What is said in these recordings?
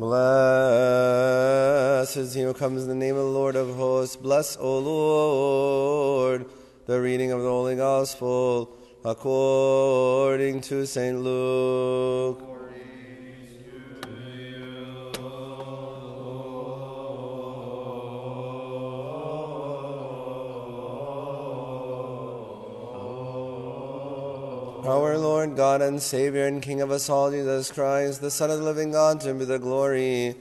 Blessed is he who comes in the name of the Lord of hosts. Bless, O Lord, the reading of the Holy Gospel according to St. Luke. Our Lord God and Savior and King of us all, Jesus Christ, the Son of the living God, to be the glory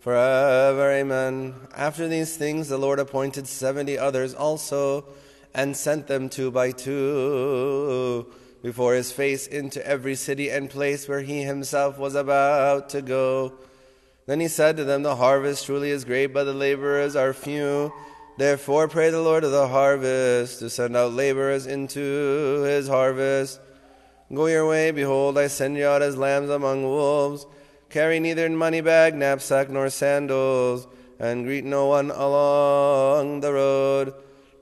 forever. Amen. After these things, the Lord appointed seventy others also, and sent them two by two before his face into every city and place where he himself was about to go. Then he said to them, The harvest truly is great, but the laborers are few. Therefore, pray the Lord of the harvest to send out laborers into his harvest. Go your way, behold, I send you out as lambs among wolves. Carry neither money bag, knapsack, nor sandals, and greet no one along the road.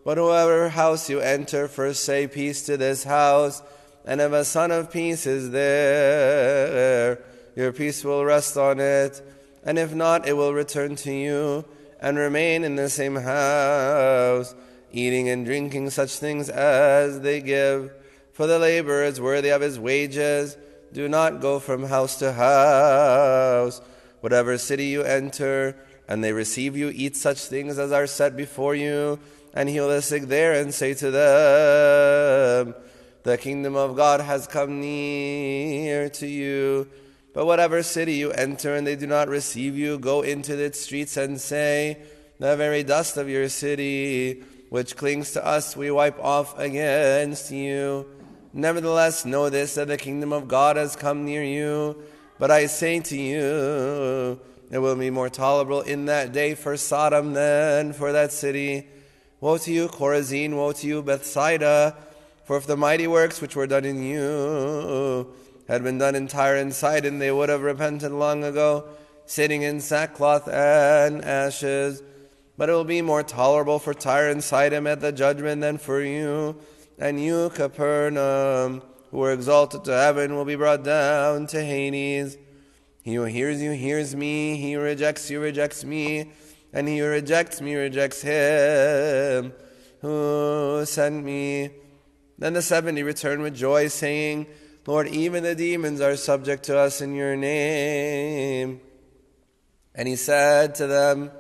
But whoever house you enter, first say peace to this house, and if a son of peace is there, your peace will rest on it, and if not, it will return to you, and remain in the same house, eating and drinking such things as they give for the laborer is worthy of his wages. Do not go from house to house. Whatever city you enter, and they receive you, eat such things as are set before you, and heal the sick there, and say to them, The kingdom of God has come near to you. But whatever city you enter, and they do not receive you, go into its streets and say, The very dust of your city, which clings to us, we wipe off against you. Nevertheless, know this that the kingdom of God has come near you. But I say to you, it will be more tolerable in that day for Sodom than for that city. Woe to you, Chorazin! Woe to you, Bethsaida! For if the mighty works which were done in you had been done in Tyre and Sidon, they would have repented long ago, sitting in sackcloth and ashes. But it will be more tolerable for Tyre and Sidon at the judgment than for you and you, Capernaum, who were exalted to heaven, will be brought down to Hades. He who hears you hears me, he who rejects you rejects me, and he who rejects me rejects him who sent me. Then the seventy returned with joy, saying, Lord, even the demons are subject to us in your name. And he said to them,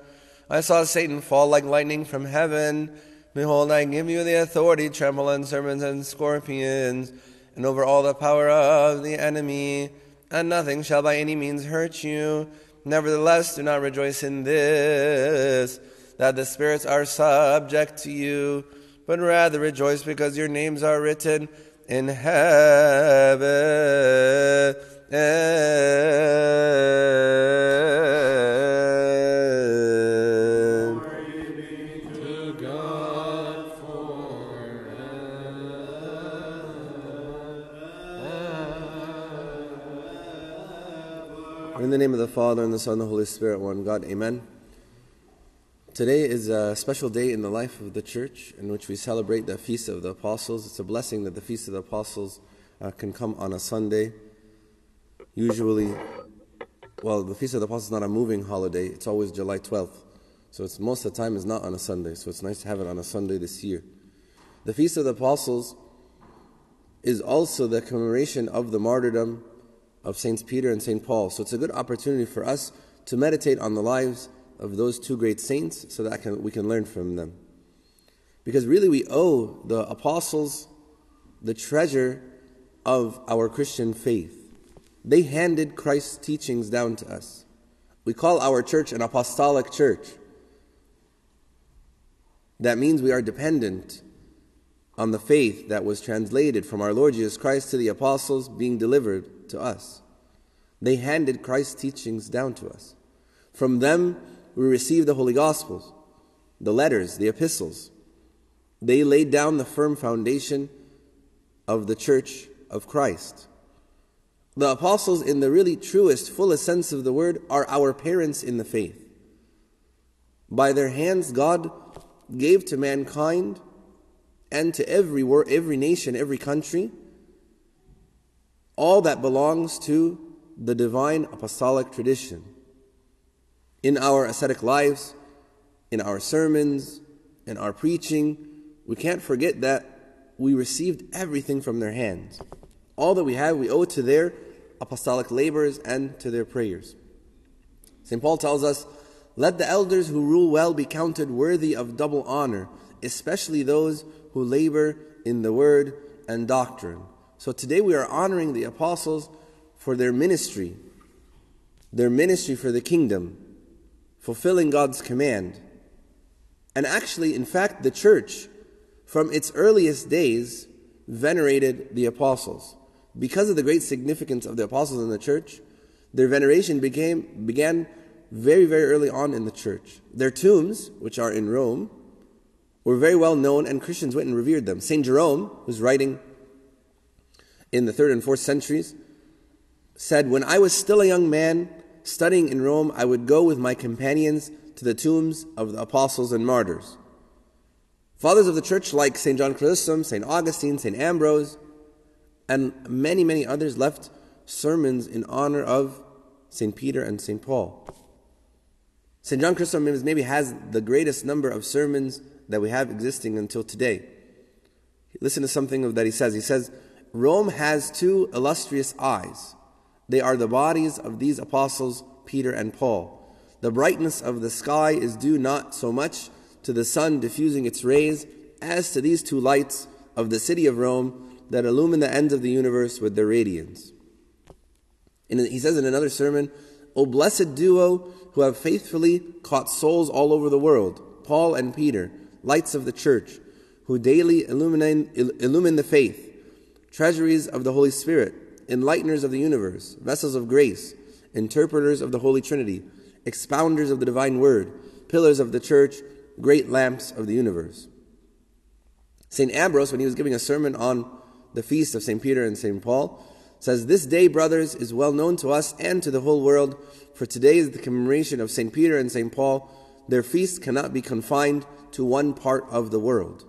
I saw Satan fall like lightning from heaven. Behold, I give you the authority to trample on serpents and scorpions, and over all the power of the enemy, and nothing shall by any means hurt you. Nevertheless, do not rejoice in this, that the spirits are subject to you, but rather rejoice because your names are written in heaven. Father, and the Son, and the Holy Spirit, one God. Amen. Today is a special day in the life of the church in which we celebrate the Feast of the Apostles. It's a blessing that the Feast of the Apostles uh, can come on a Sunday. Usually, well, the Feast of the Apostles is not a moving holiday, it's always July 12th. So it's most of the time is not on a Sunday. So it's nice to have it on a Sunday this year. The Feast of the Apostles is also the commemoration of the martyrdom of Saints Peter and Saint Paul. So it's a good opportunity for us to meditate on the lives of those two great saints so that can, we can learn from them. Because really, we owe the apostles the treasure of our Christian faith. They handed Christ's teachings down to us. We call our church an apostolic church. That means we are dependent on the faith that was translated from our Lord Jesus Christ to the apostles being delivered to us. They handed Christ's teachings down to us. From them, we received the Holy Gospels, the letters, the epistles. They laid down the firm foundation of the church of Christ. The apostles, in the really truest, fullest sense of the word, are our parents in the faith. By their hands, God gave to mankind and to every, every nation, every country, all that belongs to the divine apostolic tradition. In our ascetic lives, in our sermons, in our preaching, we can't forget that we received everything from their hands. All that we have, we owe to their apostolic labors and to their prayers. St. Paul tells us, Let the elders who rule well be counted worthy of double honor, especially those who labor in the word and doctrine. So today we are honoring the apostles for their ministry, their ministry for the kingdom, fulfilling God's command. And actually, in fact, the church, from its earliest days, venerated the apostles. Because of the great significance of the apostles in the church, their veneration became, began very, very early on in the church. Their tombs, which are in Rome, were very well known, and Christians went and revered them. St. Jerome, who's writing in the third and fourth centuries, said, When I was still a young man, studying in Rome, I would go with my companions to the tombs of the apostles and martyrs. Fathers of the church like St. John Chrysostom, St. Augustine, St. Ambrose, and many, many others left sermons in honor of St. Peter and St. Paul. St. John Chrysostom maybe has the greatest number of sermons that we have existing until today. Listen to something of that he says. He says, Rome has two illustrious eyes. They are the bodies of these apostles, Peter and Paul. The brightness of the sky is due not so much to the sun diffusing its rays as to these two lights of the city of Rome that illumine the ends of the universe with their radiance. And he says in another sermon, O blessed duo who have faithfully caught souls all over the world, Paul and Peter, lights of the church, who daily illumine, illumine the faith, treasuries of the Holy Spirit, enlighteners of the universe, vessels of grace, interpreters of the Holy Trinity, expounders of the divine word, pillars of the church, great lamps of the universe. St. Ambrose, when he was giving a sermon on the feast of St. Peter and St. Paul, says, This day, brothers, is well known to us and to the whole world, for today is the commemoration of St. Peter and St. Paul. Their feast cannot be confined to one part of the world.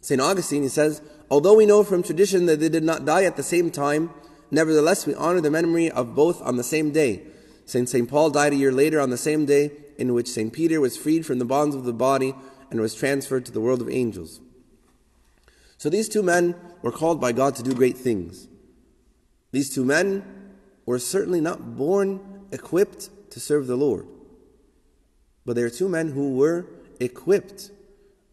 St. Augustine, he says, Although we know from tradition that they did not die at the same time, nevertheless we honor the memory of both on the same day. St. St. Paul died a year later on the same day in which St. Peter was freed from the bonds of the body and was transferred to the world of angels. So these two men were called by God to do great things. These two men were certainly not born equipped to serve the Lord, but they are two men who were equipped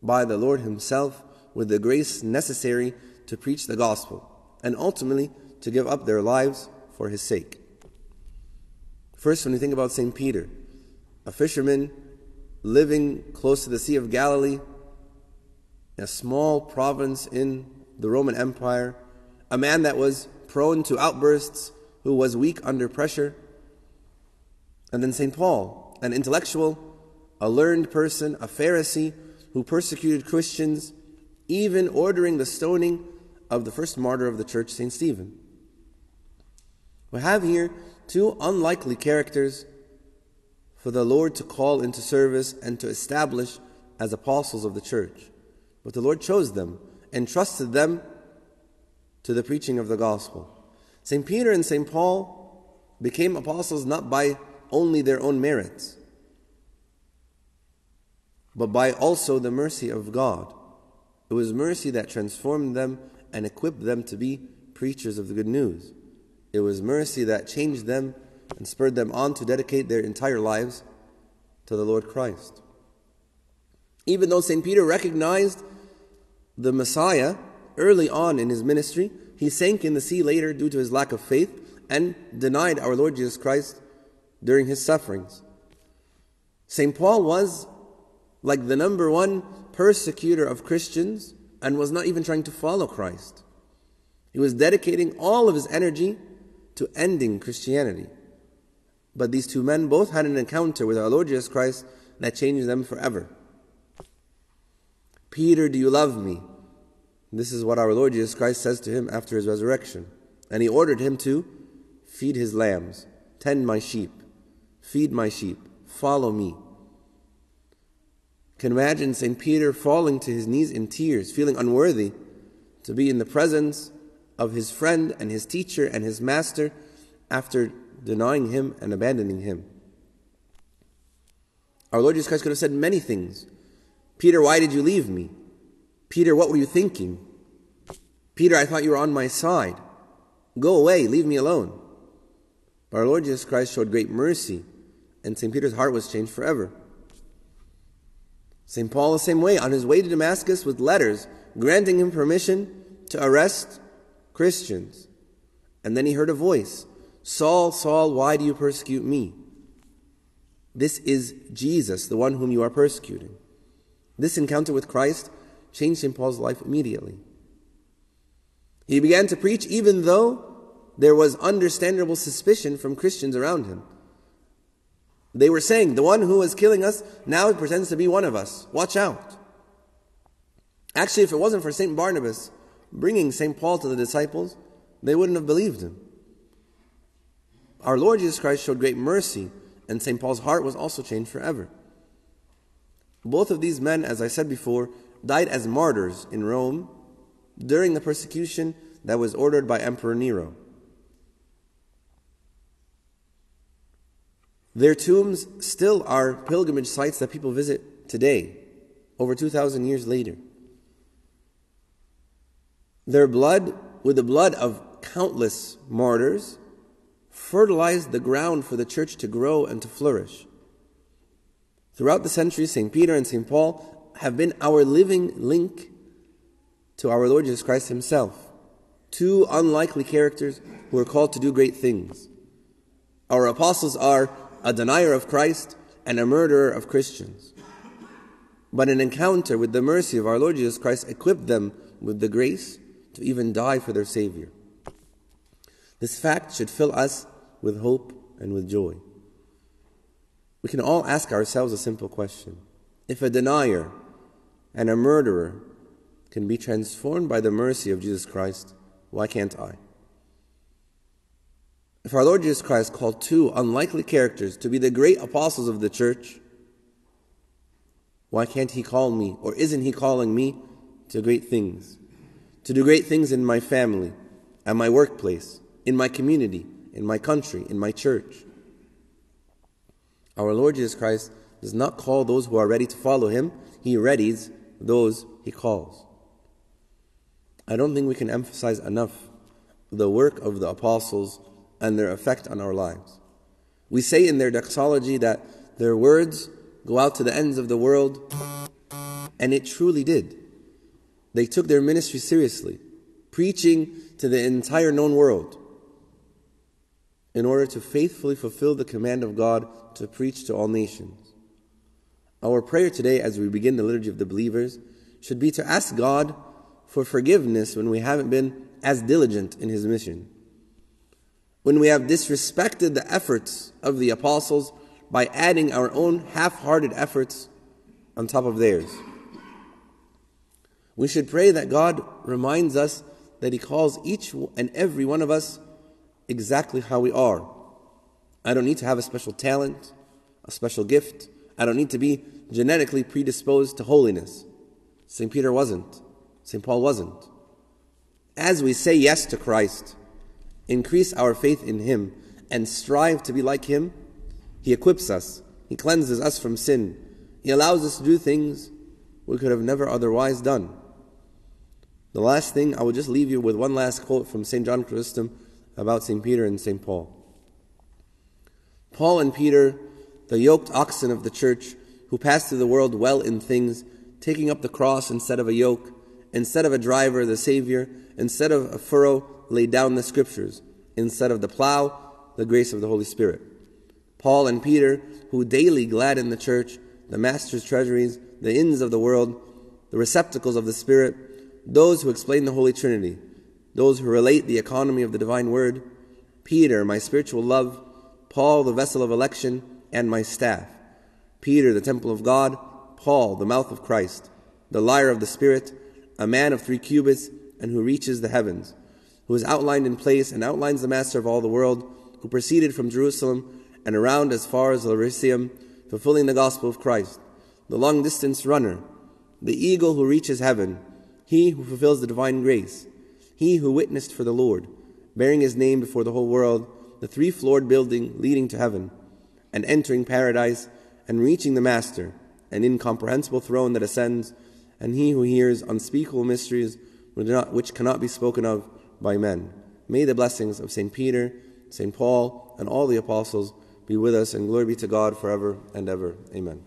by the Lord Himself with the grace necessary to preach the gospel and ultimately to give up their lives for His sake. First, when you think about St. Peter, a fisherman living close to the Sea of Galilee, a small province in the Roman Empire, a man that was prone to outbursts, who was weak under pressure. And then St. Paul, an intellectual, a learned person, a Pharisee who persecuted Christians, even ordering the stoning of the first martyr of the church, St. Stephen. We have here two unlikely characters for the Lord to call into service and to establish as apostles of the church. But the Lord chose them and trusted them to the preaching of the gospel. St. Peter and St. Paul became apostles not by only their own merits, but by also the mercy of God. It was mercy that transformed them and equipped them to be preachers of the good news. It was mercy that changed them and spurred them on to dedicate their entire lives to the Lord Christ. Even though St. Peter recognized the Messiah early on in his ministry, he sank in the sea later due to his lack of faith and denied our Lord Jesus Christ during his sufferings. St. Paul was like the number one persecutor of Christians and was not even trying to follow Christ. He was dedicating all of his energy to ending Christianity. But these two men both had an encounter with our Lord Jesus Christ that changed them forever. Peter, do you love me? This is what our Lord Jesus Christ says to him after his resurrection. And he ordered him to feed his lambs, tend my sheep, feed my sheep, follow me. Can imagine St. Peter falling to his knees in tears, feeling unworthy to be in the presence of his friend and his teacher and his master after denying him and abandoning him. Our Lord Jesus Christ could have said many things. Peter, why did you leave me? Peter, what were you thinking? Peter, I thought you were on my side. Go away, leave me alone. But our Lord Jesus Christ showed great mercy, and St. Peter's heart was changed forever. St. Paul, the same way, on his way to Damascus with letters granting him permission to arrest Christians. And then he heard a voice Saul, Saul, why do you persecute me? This is Jesus, the one whom you are persecuting. This encounter with Christ changed St. Paul's life immediately. He began to preach even though there was understandable suspicion from Christians around him. They were saying, the one who was killing us now pretends to be one of us. Watch out. Actually, if it wasn't for St. Barnabas bringing St. Paul to the disciples, they wouldn't have believed him. Our Lord Jesus Christ showed great mercy, and St. Paul's heart was also changed forever. Both of these men, as I said before, died as martyrs in Rome during the persecution that was ordered by Emperor Nero. Their tombs still are pilgrimage sites that people visit today, over 2,000 years later. Their blood, with the blood of countless martyrs, fertilized the ground for the church to grow and to flourish. Throughout the centuries, St. Peter and St. Paul have been our living link to our Lord Jesus Christ Himself. Two unlikely characters who are called to do great things. Our apostles are a denier of Christ and a murderer of Christians. But an encounter with the mercy of our Lord Jesus Christ equipped them with the grace to even die for their Savior. This fact should fill us with hope and with joy. We can all ask ourselves a simple question. If a denier and a murderer can be transformed by the mercy of Jesus Christ, why can't I? If our Lord Jesus Christ called two unlikely characters to be the great apostles of the church, why can't He call me, or isn't He calling me to great things? To do great things in my family, at my workplace, in my community, in my country, in my church. Our Lord Jesus Christ does not call those who are ready to follow Him, He readies those He calls. I don't think we can emphasize enough the work of the apostles and their effect on our lives. We say in their doxology that their words go out to the ends of the world, and it truly did. They took their ministry seriously, preaching to the entire known world in order to faithfully fulfill the command of God to preach to all nations. Our prayer today, as we begin the liturgy of the believers, should be to ask God for forgiveness when we haven't been as diligent in his mission. When we have disrespected the efforts of the apostles by adding our own half hearted efforts on top of theirs. We should pray that God reminds us that He calls each and every one of us exactly how we are. I don't need to have a special talent, a special gift. I don't need to be genetically predisposed to holiness. St. Peter wasn't. St. Paul wasn't. As we say yes to Christ, increase our faith in Him, and strive to be like Him, He equips us, He cleanses us from sin, He allows us to do things we could have never otherwise done. The last thing, I will just leave you with one last quote from St. John Chrysostom about St. Peter and St. Paul. Paul and Peter, the yoked oxen of the church, who passed through the world well in things, taking up the cross instead of a yoke, Instead of a driver, the Savior. Instead of a furrow, laid down the Scriptures. Instead of the plow, the grace of the Holy Spirit. Paul and Peter, who daily gladden the church, the Master's treasuries, the inns of the world, the receptacles of the Spirit, those who explain the Holy Trinity, those who relate the economy of the divine word, Peter, my spiritual love, Paul, the vessel of election, and my staff, Peter, the temple of God, Paul, the mouth of Christ, the lyre of the Spirit, a man of three cubits, and who reaches the heavens, who is outlined in place and outlines the master of all the world, who proceeded from Jerusalem and around as far as Illyricum, fulfilling the gospel of Christ, the long distance runner, the eagle who reaches heaven, he who fulfills the divine grace, he who witnessed for the Lord, bearing his name before the whole world, the three floored building leading to heaven, and entering paradise, and reaching the Master, an incomprehensible throne that ascends, and he who hears unspeakable mysteries which cannot be spoken of by men. May the blessings of St. Peter, St. Paul, and all the apostles be with us, and glory be to God forever and ever. Amen.